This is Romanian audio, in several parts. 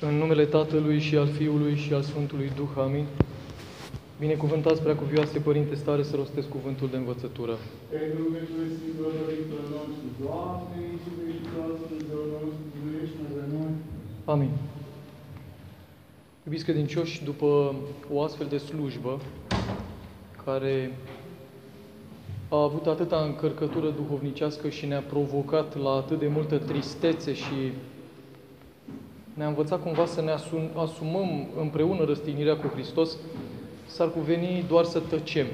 În numele Tatălui și al Fiului și al Sfântului Duh, amin. Binecuvântați preacuvioase Părinte Stare să rostesc cuvântul de învățătură. Pentru că Tu ești Părintele nostru, Doamne, Iisuse Hristos, Dumnezeu nostru, miluiește de noi. Amin. Iubiți credincioși, după o astfel de slujbă, care a avut atâta încărcătură duhovnicească și ne-a provocat la atât de multă tristețe și ne-a învățat cumva să ne asum, asumăm împreună răstignirea cu Hristos, s-ar cuveni doar să tăcem.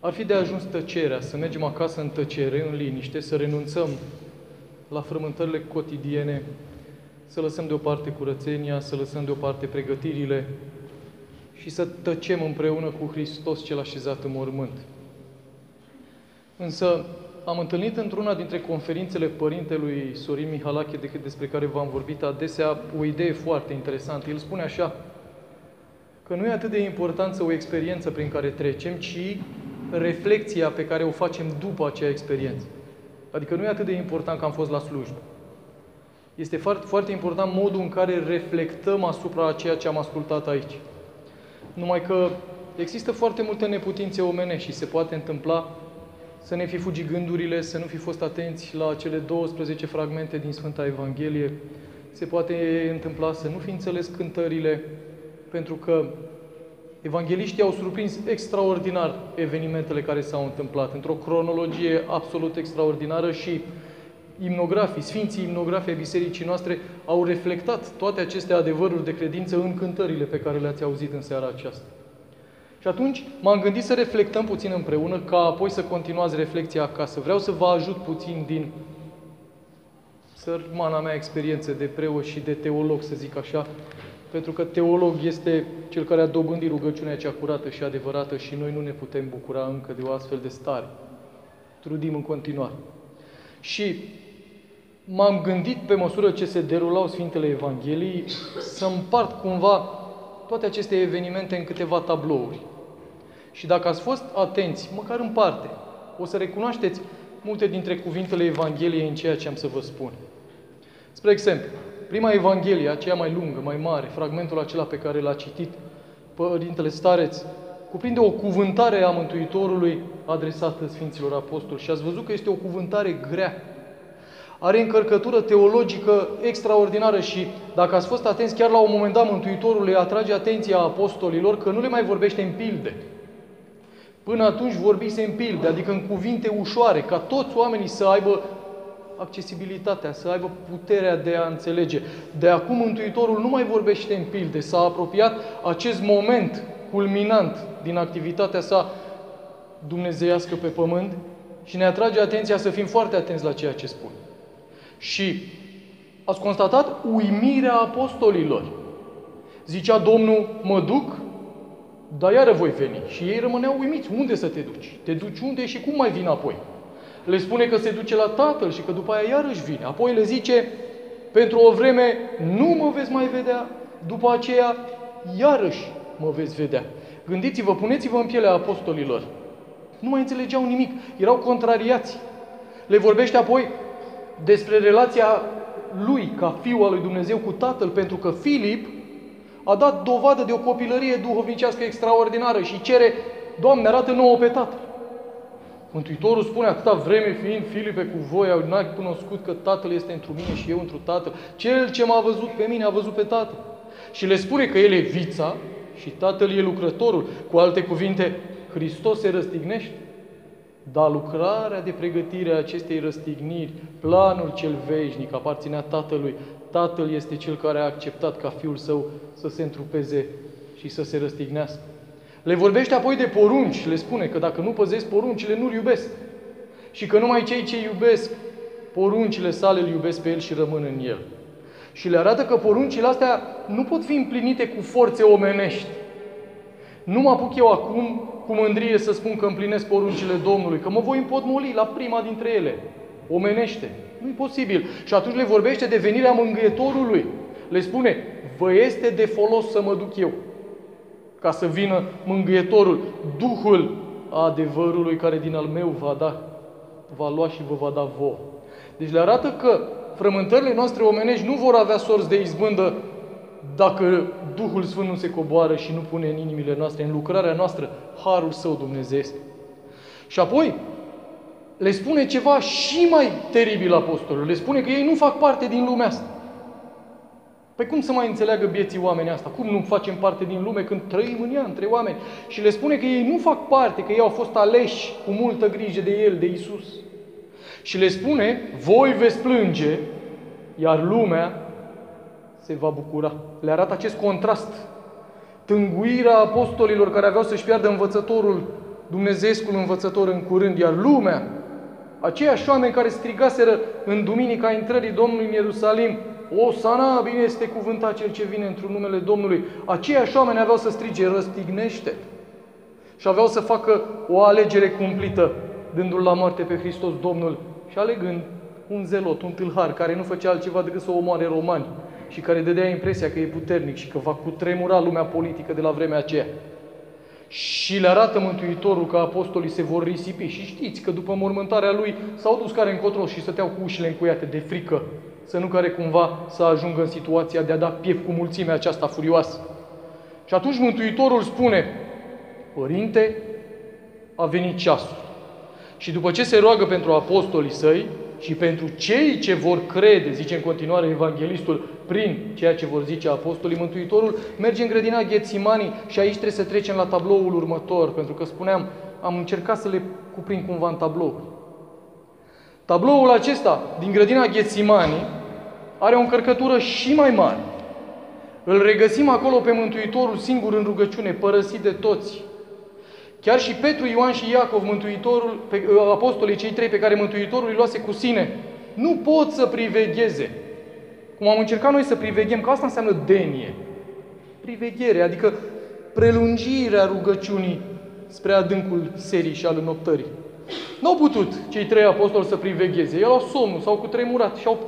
Ar fi de ajuns tăcerea, să mergem acasă în tăcere, în liniște, să renunțăm la frământările cotidiene, să lăsăm deoparte curățenia, să lăsăm deoparte pregătirile și să tăcem împreună cu Hristos cel așezat în mormânt. Însă am întâlnit într-una dintre conferințele părintelui Sorin Mihalache, despre care v-am vorbit adesea, o idee foarte interesantă. El spune așa, că nu e atât de importantă o experiență prin care trecem, ci reflexia pe care o facem după acea experiență. Adică nu e atât de important că am fost la slujbă. Este foarte, foarte important modul în care reflectăm asupra ceea ce am ascultat aici. Numai că există foarte multe neputințe omenești și se poate întâmpla să ne fi fugit gândurile, să nu fi fost atenți la cele 12 fragmente din Sfânta Evanghelie, se poate întâmpla să nu fi înțeles cântările, pentru că evangeliștii au surprins extraordinar evenimentele care s-au întâmplat, într-o cronologie absolut extraordinară și imnografii, sfinții imnografii ai bisericii noastre au reflectat toate aceste adevăruri de credință în cântările pe care le-ați auzit în seara aceasta. Și atunci m-am gândit să reflectăm puțin împreună, ca apoi să continuați reflexia acasă. Vreau să vă ajut puțin din sărmana mea experiență de preot și de teolog, să zic așa, pentru că teolog este cel care a dobândit rugăciunea cea curată și adevărată și noi nu ne putem bucura încă de o astfel de stare. Trudim în continuare. Și m-am gândit pe măsură ce se derulau Sfintele Evangheliei să împart cumva toate aceste evenimente în câteva tablouri. Și dacă ați fost atenți, măcar în parte, o să recunoașteți multe dintre cuvintele Evangheliei în ceea ce am să vă spun. Spre exemplu, prima Evanghelie, aceea mai lungă, mai mare, fragmentul acela pe care l-a citit Părintele Stareț, cuprinde o cuvântare a Mântuitorului adresată Sfinților Apostoli și ați văzut că este o cuvântare grea. Are încărcătură teologică extraordinară și, dacă ați fost atenți, chiar la un moment dat Mântuitorul le atrage atenția apostolilor că nu le mai vorbește în pilde. Până atunci vorbise în pilde, adică în cuvinte ușoare, ca toți oamenii să aibă accesibilitatea, să aibă puterea de a înțelege. De acum Mântuitorul nu mai vorbește în pilde, s-a apropiat acest moment culminant din activitatea sa dumnezeiască pe pământ și ne atrage atenția să fim foarte atenți la ceea ce spun. Și ați constatat uimirea apostolilor. Zicea Domnul, mă duc, dar iară voi veni. Și ei rămâneau uimiți. Unde să te duci? Te duci unde și cum mai vin apoi? Le spune că se duce la Tatăl și că după aia iarăși vine. Apoi le zice, pentru o vreme nu mă veți mai vedea, după aceea iarăși mă veți vedea. Gândiți-vă, puneți-vă în pielea apostolilor. Nu mai înțelegeau nimic, erau contrariați. Le vorbește apoi despre relația lui ca fiu al lui Dumnezeu cu Tatăl, pentru că Filip a dat dovadă de o copilărie duhovnicească extraordinară și cere, Doamne, arată nouă pe Tatăl. Mântuitorul spune, atâta vreme fiind Filipe cu voi, n-ai cunoscut că Tatăl este într mine și eu într Tatăl. Cel ce m-a văzut pe mine a văzut pe Tatăl. Și le spune că El e vița și Tatăl e lucrătorul. Cu alte cuvinte, Hristos se răstignește. Dar lucrarea de pregătire a acestei răstigniri, planul cel veșnic, aparținea Tatălui. Tatăl este Cel care a acceptat ca Fiul Său să se întrupeze și să se răstignească. Le vorbește apoi de porunci, le spune că dacă nu păzesc poruncile, nu-L iubesc. Și că numai cei ce iubesc poruncile sale îl iubesc pe El și rămân în El. Și le arată că poruncile astea nu pot fi împlinite cu forțe omenești. Nu mă apuc eu acum cu mândrie să spun că împlinesc poruncile Domnului, că mă voi împotmoli la prima dintre ele. Omenește. Nu e posibil. Și atunci le vorbește de venirea mângâietorului. Le spune, vă este de folos să mă duc eu ca să vină mângâietorul, Duhul adevărului care din al meu va da, va lua și vă va da vouă. Deci le arată că frământările noastre omenești nu vor avea sorți de izbândă dacă Duhul Sfânt nu se coboară și nu pune în inimile noastre, în lucrarea noastră, harul său Dumnezeu. Și apoi le spune ceva și mai teribil apostolul. Le spune că ei nu fac parte din lumea asta. Păi cum să mai înțeleagă vieții oameni asta? Cum nu facem parte din lume când trăim în ea între oameni? Și le spune că ei nu fac parte, că ei au fost aleși cu multă grijă de El, de Isus. Și le spune, voi veți plânge, iar lumea se va bucura. Le arată acest contrast. Tânguirea apostolilor care aveau să-și piardă învățătorul, Dumnezeescul învățător în curând, iar lumea, aceiași oameni care strigaseră în duminica intrării Domnului în Ierusalim, o sana, bine este cuvântat cel ce vine într-un numele Domnului. Aceiași oameni aveau să strige, răstignește. Și aveau să facă o alegere cumplită, dându-L la moarte pe Hristos Domnul și alegând un zelot, un tâlhar, care nu făcea altceva decât să omoare romani și care dădea impresia că e puternic și că va cutremura lumea politică de la vremea aceea. Și le arată Mântuitorul că apostolii se vor risipi. Și știți că după mormântarea lui s-au dus care încotro și stăteau cu ușile încuiate de frică să nu care cumva să ajungă în situația de a da piept cu mulțimea aceasta furioasă. Și atunci Mântuitorul spune, Părinte, a venit ceasul. Și după ce se roagă pentru apostolii săi și pentru cei ce vor crede, zice în continuare Evanghelistul, prin ceea ce vor zice apostolii, Mântuitorul merge în grădina Ghețimanii și aici trebuie să trecem la tabloul următor, pentru că spuneam, am încercat să le cuprind cumva în tablou. Tabloul acesta din grădina Ghețimanii are o încărcătură și mai mare. Îl regăsim acolo pe Mântuitorul singur în rugăciune, părăsit de toți. Chiar și Petru, Ioan și Iacov, Mântuitorul, pe, apostolii cei trei pe care Mântuitorul îi luase cu sine, nu pot să privegheze. Cum am încercat noi să priveghem, că asta înseamnă denie. Priveghere, adică prelungirea rugăciunii spre adâncul serii și al înoptării. Nu au putut cei trei apostoli să privegheze. Ei au somnul, s-au cutremurat și au,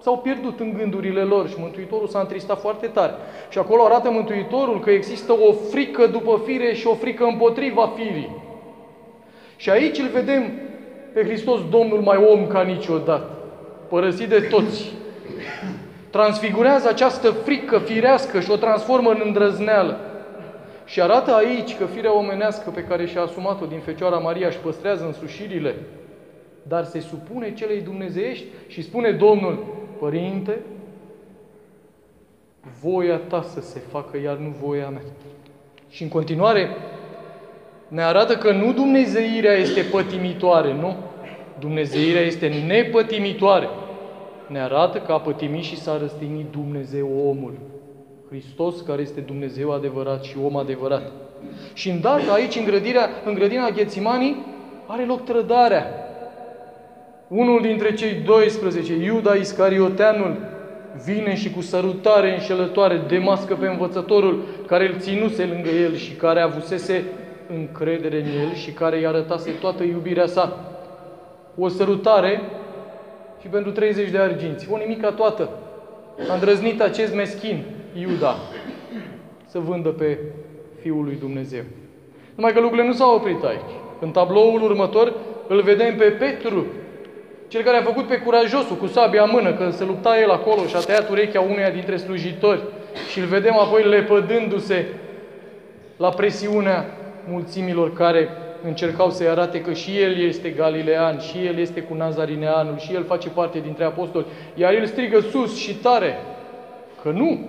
s-au pierdut în gândurile lor și Mântuitorul s-a întristat foarte tare. Și acolo arată Mântuitorul că există o frică după fire și o frică împotriva firii. Și aici îl vedem pe Hristos Domnul mai om ca niciodată, părăsit de toți. Transfigurează această frică firească și o transformă în îndrăzneală. Și arată aici că firea omenească pe care și-a asumat-o din Fecioara Maria își păstrează însușirile, dar se supune celei dumnezeiești și spune Domnul, Părinte, voia ta să se facă, iar nu voia mea. Și în continuare ne arată că nu dumnezeirea este pătimitoare, nu. Dumnezeirea este nepătimitoare. Ne arată că a pătimit și s-a răstignit Dumnezeu omul. Hristos care este Dumnezeu adevărat și om adevărat. Și îndată aici, în, grădirea, în grădina Ghețimanii, are loc trădarea. Unul dintre cei 12, Iuda Iscarioteanul, vine și cu sărutare înșelătoare demască pe învățătorul care îl ținuse lângă el și care avusese încredere în el și care îi arătase toată iubirea sa. O sărutare și pentru 30 de arginți, o nimica toată. A îndrăznit acest meschin, Iuda, să vândă pe Fiul lui Dumnezeu. Numai că lucrurile nu s-au oprit aici. În tabloul următor îl vedem pe Petru, cel care a făcut pe curajosul cu sabia în mână, că se lupta el acolo și a tăiat urechea uneia dintre slujitori și îl vedem apoi lepădându-se la presiunea mulțimilor care încercau să-i arate că și el este galilean, și el este cu Nazarineanul, și el face parte dintre apostoli, iar el strigă sus și tare că nu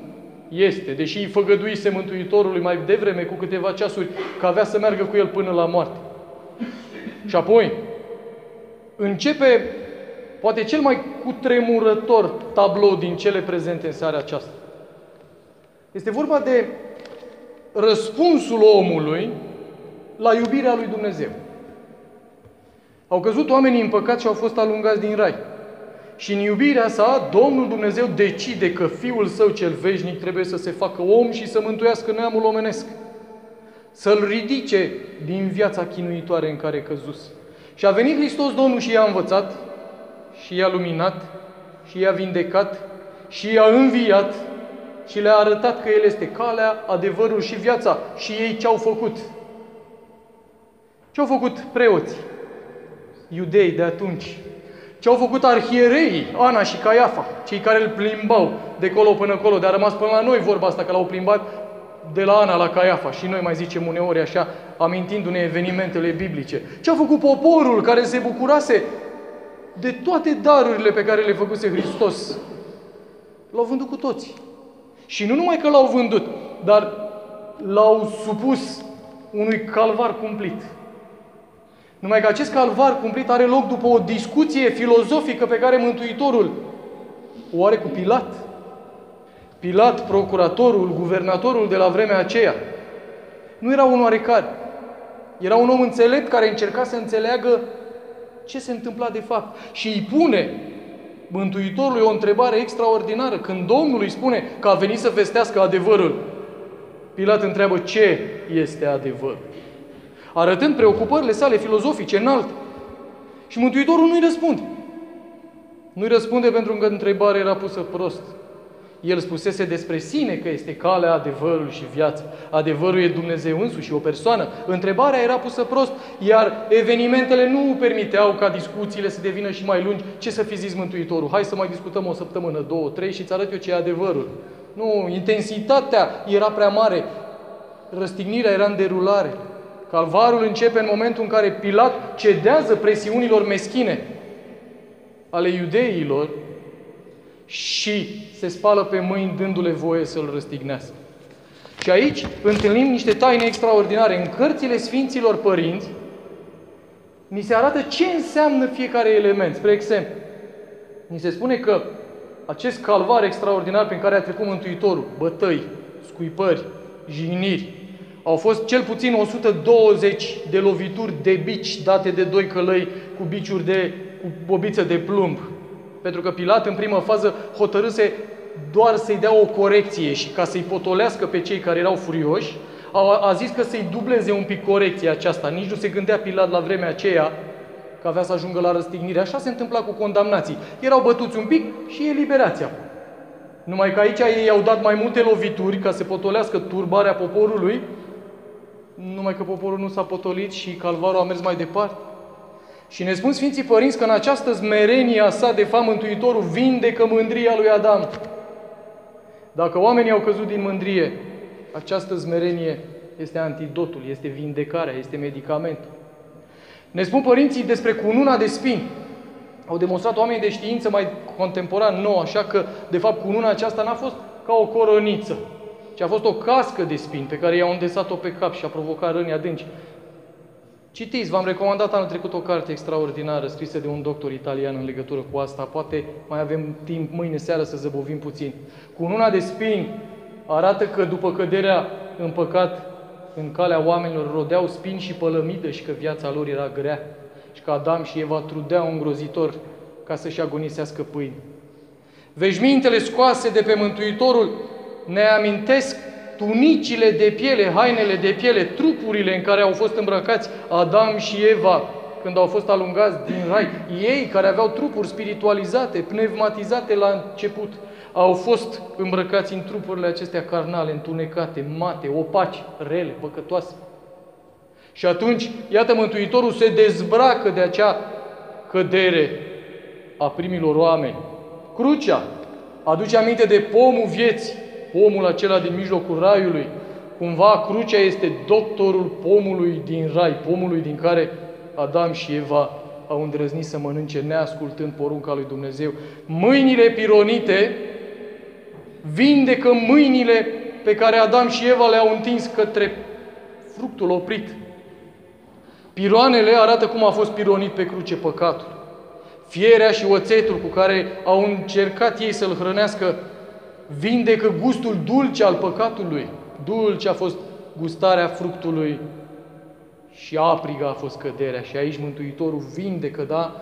este, deși îi făgăduise Mântuitorului mai devreme cu câteva ceasuri că avea să meargă cu el până la moarte. Și apoi începe poate cel mai cutremurător tablou din cele prezente în seara aceasta. Este vorba de răspunsul omului la iubirea lui Dumnezeu. Au căzut oamenii în păcat și au fost alungați din rai. Și în iubirea sa, Domnul Dumnezeu decide că Fiul Său cel veșnic trebuie să se facă om și să mântuiască neamul omenesc. Să-l ridice din viața chinuitoare în care căzus. Și a venit Hristos Domnul și i-a învățat, și i-a luminat, și i-a vindecat, și i-a înviat, și le-a arătat că El este calea, adevărul și viața. Și ei ce-au făcut? Ce-au făcut preoții, iudei de atunci? Ce au făcut arhiereii, Ana și Caiafa, cei care îl plimbau de colo până colo, de a rămas până la noi vorba asta, că l-au plimbat de la Ana la Caiafa și noi mai zicem uneori așa, amintindu-ne evenimentele biblice. Ce a făcut poporul care se bucurase de toate darurile pe care le făcuse Hristos? L-au vândut cu toți. Și nu numai că l-au vândut, dar l-au supus unui calvar cumplit. Numai că acest calvar cumplit are loc după o discuție filozofică pe care Mântuitorul o are cu Pilat. Pilat, procuratorul, guvernatorul de la vremea aceea, nu era un oarecare. Era un om înțelept care încerca să înțeleagă ce se întâmpla de fapt. Și îi pune Mântuitorului o întrebare extraordinară. Când Domnul îi spune că a venit să vestească adevărul, Pilat întreabă ce este adevăr. Arătând preocupările sale filozofice înalte. Și Mântuitorul nu-i răspunde. Nu-i răspunde pentru că întrebarea era pusă prost. El spusese despre sine că este calea adevărului și viața. Adevărul e Dumnezeu însuși, o persoană. Întrebarea era pusă prost, iar evenimentele nu permiteau ca discuțiile să devină și mai lungi. Ce să fi zis Mântuitorul? Hai să mai discutăm o săptămână, două, trei și îți arăt eu ce e adevărul. Nu, intensitatea era prea mare. Răstignirea era în derulare. Calvarul începe în momentul în care Pilat cedează presiunilor meschine ale iudeilor și se spală pe mâini dându-le voie să-l răstignească. Și aici întâlnim niște taine extraordinare. În cărțile Sfinților Părinți ni se arată ce înseamnă fiecare element. Spre exemplu, ni se spune că acest calvar extraordinar prin care a trecut Mântuitorul, bătăi, scuipări, jigniri, au fost cel puțin 120 de lovituri de bici date de doi călăi cu biciuri de, cu bobiță de plumb. Pentru că Pilat în primă fază hotărâse doar să-i dea o corecție și ca să-i potolească pe cei care erau furioși, a, a zis că să-i dubleze un pic corecția aceasta. Nici nu se gândea Pilat la vremea aceea că avea să ajungă la răstignire. Așa se întâmpla cu condamnații. Erau bătuți un pic și eliberația. Numai că aici ei au dat mai multe lovituri ca să potolească turbarea poporului, numai că poporul nu s-a potolit și calvarul a mers mai departe. Și ne spun Sfinții Părinți că în această smerenie a sa, de fapt, Mântuitorul vindecă mândria lui Adam. Dacă oamenii au căzut din mândrie, această smerenie este antidotul, este vindecarea, este medicamentul. Ne spun părinții despre cununa de spini. Au demonstrat oamenii de știință mai contemporan nou, așa că, de fapt, cununa aceasta n-a fost ca o coroniță, ci a fost o cască de spini pe care i-au îndesat-o pe cap și a provocat răni adânci. Citiți, v-am recomandat anul trecut o carte extraordinară scrisă de un doctor italian în legătură cu asta. Poate mai avem timp mâine seară să zăbovim puțin. Cu una de spini arată că după căderea în păcat în calea oamenilor rodeau spini și pălămidă și că viața lor era grea și că Adam și Eva trudeau îngrozitor ca să-și agonisească pâine. Veșmintele scoase de pe Mântuitorul ne amintesc tunicile de piele, hainele de piele, trupurile în care au fost îmbrăcați Adam și Eva când au fost alungați din rai. Ei care aveau trupuri spiritualizate, pneumatizate la început, au fost îmbrăcați în trupurile acestea carnale, întunecate, mate, opaci, rele, păcătoase. Și atunci, iată, Mântuitorul se dezbracă de acea cădere a primilor oameni. Crucea aduce aminte de pomul vieții, pomul acela din mijlocul raiului. Cumva crucea este doctorul pomului din rai, pomului din care Adam și Eva au îndrăznit să mănânce neascultând porunca lui Dumnezeu. Mâinile pironite vindecă mâinile pe care Adam și Eva le-au întins către fructul oprit. Piroanele arată cum a fost pironit pe cruce păcatul. Fierea și oțetul cu care au încercat ei să-l hrănească vindecă gustul dulce al păcatului. Dulce a fost gustarea fructului și apriga a fost căderea. Și aici Mântuitorul vindecă, da,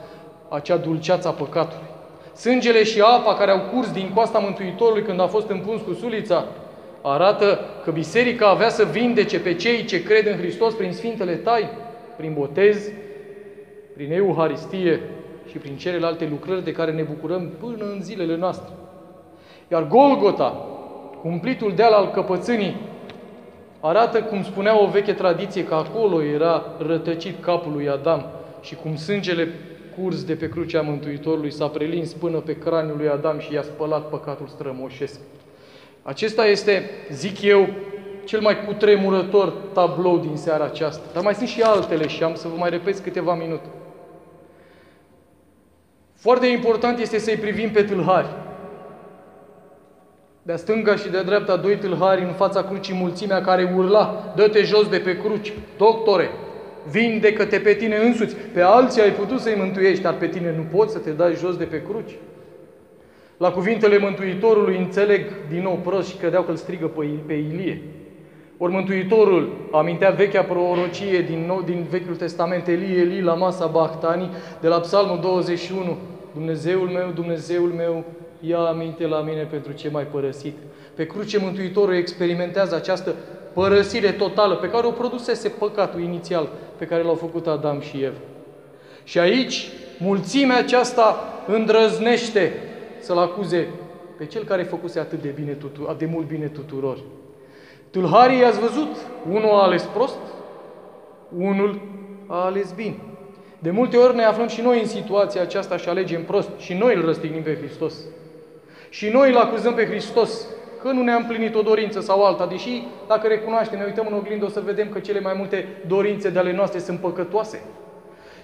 acea dulceață a păcatului. Sângele și apa care au curs din coasta Mântuitorului când a fost împuns cu sulița, arată că biserica avea să vindece pe cei ce cred în Hristos prin Sfintele Tai, prin botez, prin Euharistie și prin celelalte lucrări de care ne bucurăm până în zilele noastre. Iar Golgota, cumplitul deal al căpățânii, arată, cum spunea o veche tradiție, că acolo era rătăcit capul lui Adam și cum sângele curs de pe crucea Mântuitorului, s-a prelins până pe craniul lui Adam și i-a spălat păcatul strămoșesc. Acesta este, zic eu, cel mai cutremurător tablou din seara aceasta. Dar mai sunt și altele și am să vă mai repet câteva minute. Foarte important este să-i privim pe tâlhari. De-a stânga și de-a dreapta doi tâlhari în fața crucii mulțimea care urla, dă-te jos de pe cruci, doctore, vindecă-te pe tine însuți, pe alții ai putut să-i mântuiești, dar pe tine nu poți să te dai jos de pe cruci. La cuvintele Mântuitorului înțeleg din nou prost și credeau că îl strigă pe Ilie. Ori Mântuitorul amintea vechea prorocie din, nou, din Vechiul Testament, Eli, Eli, la masa Bahtani, de la Psalmul 21. Dumnezeul meu, Dumnezeul meu, ia aminte la mine pentru ce mai părăsit. Pe cruce Mântuitorul experimentează această părăsire totală pe care o produsese păcatul inițial pe care l-au făcut Adam și Eva. Și aici, mulțimea aceasta îndrăznește să-l acuze pe cel care făcuse atât de, bine tutu- de mult bine tuturor. Tâlharii ați văzut? Unul a ales prost, unul a ales bine. De multe ori ne aflăm și noi în situația aceasta și alegem prost și noi îl răstignim pe Hristos. Și noi îl acuzăm pe Hristos că nu ne-a împlinit o dorință sau alta, deși dacă recunoaștem, ne uităm în oglindă, o să vedem că cele mai multe dorințe de ale noastre sunt păcătoase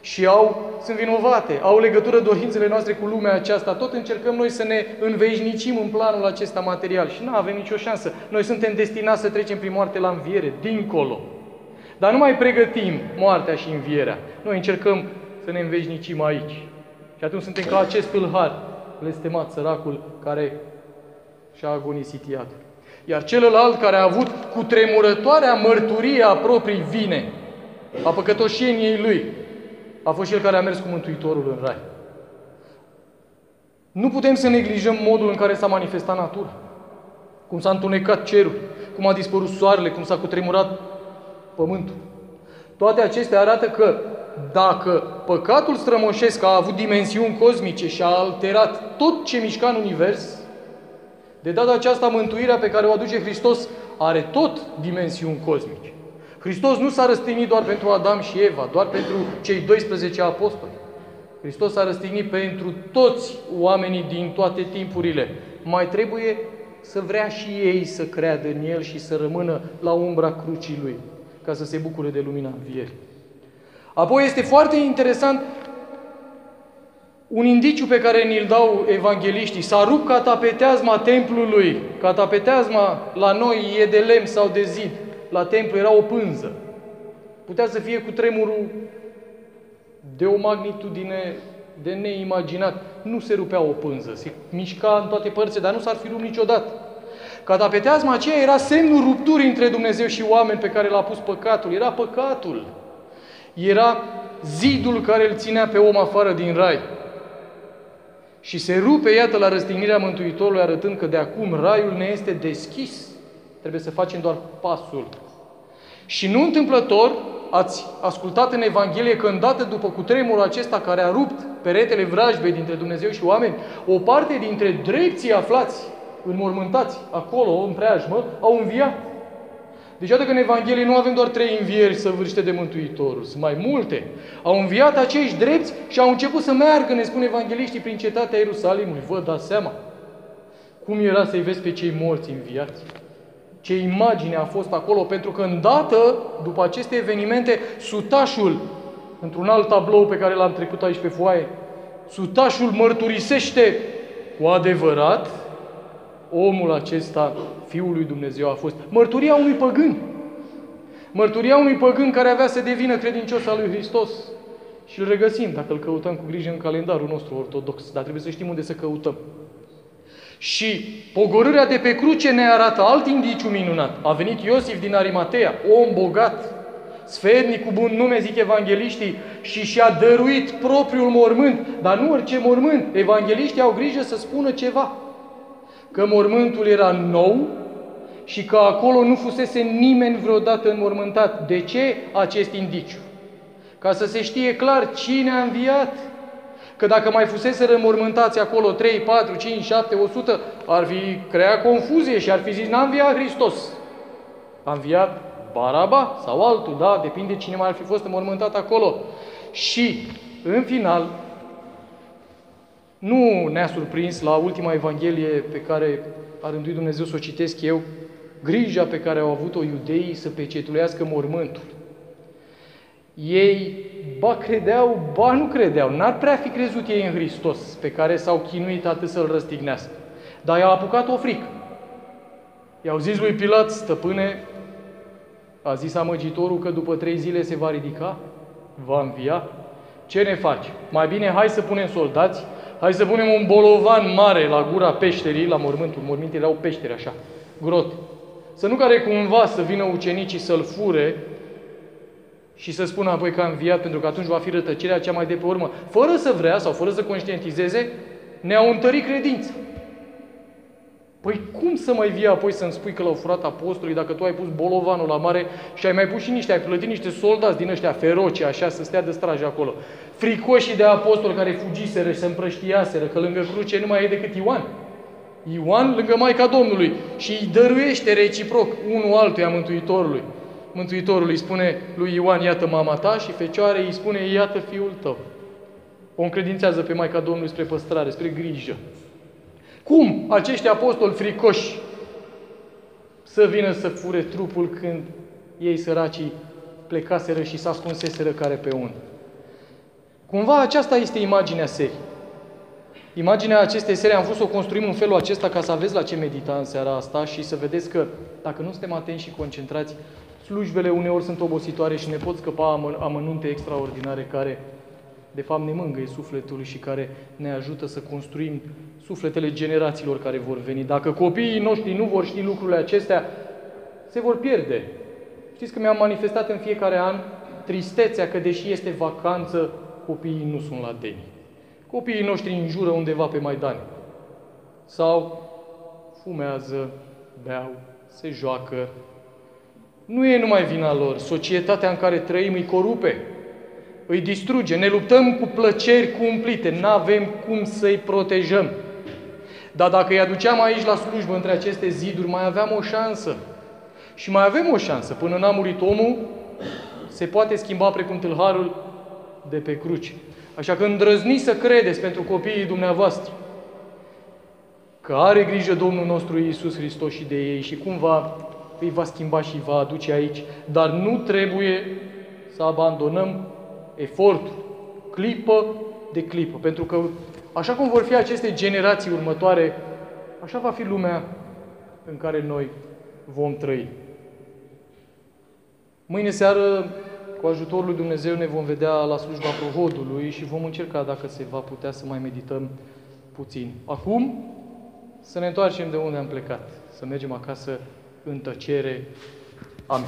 și au, sunt vinovate, au legătură dorințele noastre cu lumea aceasta. Tot încercăm noi să ne înveșnicim în planul acesta material și nu avem nicio șansă. Noi suntem destinați să trecem prin moarte la înviere, dincolo. Dar nu mai pregătim moartea și învierea. Noi încercăm să ne înveșnicim aici. Și atunci suntem ca acest tâlhar, blestemat săracul care și-a agonisit iadul. Iar celălalt care a avut cu tremurătoarea mărturie a proprii vine, a păcătoșeniei lui, a fost cel care a mers cu Mântuitorul în rai. Nu putem să neglijăm modul în care s-a manifestat natura, cum s-a întunecat cerul, cum a dispărut soarele, cum s-a cutremurat pământul. Toate acestea arată că dacă păcatul strămoșesc a avut dimensiuni cosmice și a alterat tot ce mișca în univers, de data aceasta mântuirea pe care o aduce Hristos are tot dimensiuni cosmice. Hristos nu s-a răstignit doar pentru Adam și Eva, doar pentru cei 12 apostoli. Hristos s-a răstignit pentru toți oamenii din toate timpurile. Mai trebuie să vrea și ei să creadă în El și să rămână la umbra crucii Lui, ca să se bucure de lumina învierii. Apoi este foarte interesant un indiciu pe care ni-l dau evangeliștii. S-a rupt catapeteazma templului. Catapeteazma la noi e de lemn sau de zid la templu era o pânză. Putea să fie cu tremurul de o magnitudine de neimaginat. Nu se rupea o pânză, se mișca în toate părțile, dar nu s-ar fi rupt niciodată. Catapeteazma aceea era semnul rupturii între Dumnezeu și oameni pe care l-a pus păcatul. Era păcatul. Era zidul care îl ținea pe om afară din rai. Și se rupe, iată, la răstignirea Mântuitorului, arătând că de acum raiul ne este deschis. Trebuie să facem doar pasul și nu întâmplător, ați ascultat în Evanghelie că îndată după cutremurul acesta care a rupt peretele vrajbei dintre Dumnezeu și oameni, o parte dintre drepții aflați, înmormântați acolo, în preajmă, au înviat. Deci iată că în Evanghelie nu avem doar trei învieri săvârșite de Mântuitorul, sunt mai multe. Au înviat acești drepți și au început să meargă, ne spun evangeliștii, prin cetatea Ierusalimului. Vă dați seama cum era să-i vezi pe cei morți înviați ce imagine a fost acolo, pentru că îndată, după aceste evenimente, sutașul, într-un alt tablou pe care l-am trecut aici pe foaie, sutașul mărturisește cu adevărat, omul acesta, Fiul lui Dumnezeu, a fost mărturia unui păgân. Mărturia unui păgân care avea să devină credincios al lui Hristos. Și îl regăsim dacă îl căutăm cu grijă în calendarul nostru ortodox. Dar trebuie să știm unde să căutăm. Și pogorârea de pe cruce ne arată alt indiciu minunat. A venit Iosif din Arimatea, om bogat, sfernic cu bun nume, zic evangeliștii, și și-a dăruit propriul mormânt, dar nu orice mormânt. Evangeliștii au grijă să spună ceva. Că mormântul era nou și că acolo nu fusese nimeni vreodată înmormântat. De ce acest indiciu? Ca să se știe clar cine a înviat Că dacă mai fusese rămormântați acolo 3, 4, 5, 7, 100, ar fi creat confuzie și ar fi zis, n-a înviat Hristos. A înviat Baraba sau altul, da, depinde cine mai ar fi fost înmormântat acolo. Și, în final, Nu ne-a surprins la ultima Evanghelie pe care a rânduit Dumnezeu să o citesc eu, grija pe care au avut-o iudeii să pecetuiască mormântul. Ei ba credeau, ba nu credeau. N-ar prea fi crezut ei în Hristos, pe care s-au chinuit atât să-L răstignească. Dar i-a apucat o frică. I-au zis lui Pilat, stăpâne, a zis amăgitorul că după trei zile se va ridica, va învia. Ce ne faci? Mai bine hai să punem soldați, hai să punem un bolovan mare la gura peșterii, la mormântul. Mormintele au peșteri așa, grote. Să nu care cumva să vină ucenicii să-l fure și să spună apoi că a înviat, pentru că atunci va fi rătăcirea cea mai de pe urmă. Fără să vrea sau fără să conștientizeze, ne-au întărit credința. Păi cum să mai vii apoi să-mi spui că l-au furat apostolii dacă tu ai pus bolovanul la mare și ai mai pus și niște, ai plătit niște soldați din ăștia feroci, așa, să stea de strajă acolo. Fricoșii de apostoli care fugiseră și se împrăștiaseră, că lângă cruce nu mai e decât Ioan. Ioan lângă Maica Domnului și îi dăruiește reciproc unul altuia Mântuitorului. Mântuitorul îi spune lui Ioan, iată mama ta și Fecioare îi spune, iată fiul tău. O încredințează pe Maica Domnului spre păstrare, spre grijă. Cum acești apostoli fricoși să vină să fure trupul când ei săracii plecaseră și s-ascunseseră care pe unul? Cumva aceasta este imaginea serii. Imaginea acestei serii am vrut să o construim în felul acesta ca să aveți la ce medita în seara asta și să vedeți că dacă nu suntem atenți și concentrați, slujbele uneori sunt obositoare și ne pot scăpa amănunte extraordinare care de fapt ne mângâie sufletul și care ne ajută să construim sufletele generațiilor care vor veni. Dacă copiii noștri nu vor ști lucrurile acestea, se vor pierde. Știți că mi-am manifestat în fiecare an tristețea că deși este vacanță, copiii nu sunt la deni. Copiii noștri înjură undeva pe Maidan. Sau fumează, beau, se joacă. Nu e numai vina lor. Societatea în care trăim îi corupe, îi distruge. Ne luptăm cu plăceri cumplite. Nu avem cum să-i protejăm. Dar dacă îi aduceam aici la slujbă între aceste ziduri, mai aveam o șansă. Și mai avem o șansă. Până n-a murit omul, se poate schimba precum tâlharul de pe cruce. Așa că îndrăzniți să credeți pentru copiii dumneavoastră că are grijă Domnul nostru Iisus Hristos și de ei și cumva îi va schimba și va aduce aici. Dar nu trebuie să abandonăm efortul, clipă de clipă, pentru că așa cum vor fi aceste generații următoare, așa va fi lumea în care noi vom trăi. Mâine seară cu ajutorul lui Dumnezeu ne vom vedea la slujba prohodului și vom încerca, dacă se va putea, să mai medităm puțin. Acum, să ne întoarcem de unde am plecat, să mergem acasă în tăcere. Amin.